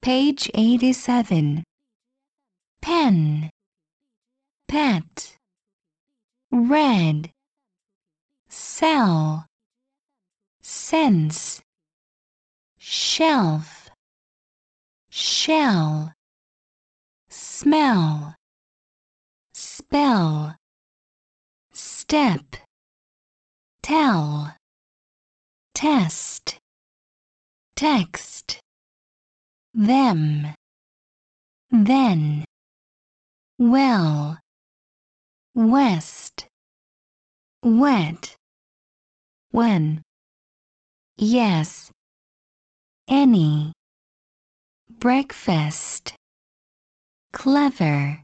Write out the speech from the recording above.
Page 87. Pen, pet, red, cell, sense, shelf, shell, smell, spell, step, tell, test, text, them, then, well, west, wet, when, yes, any, breakfast, clever,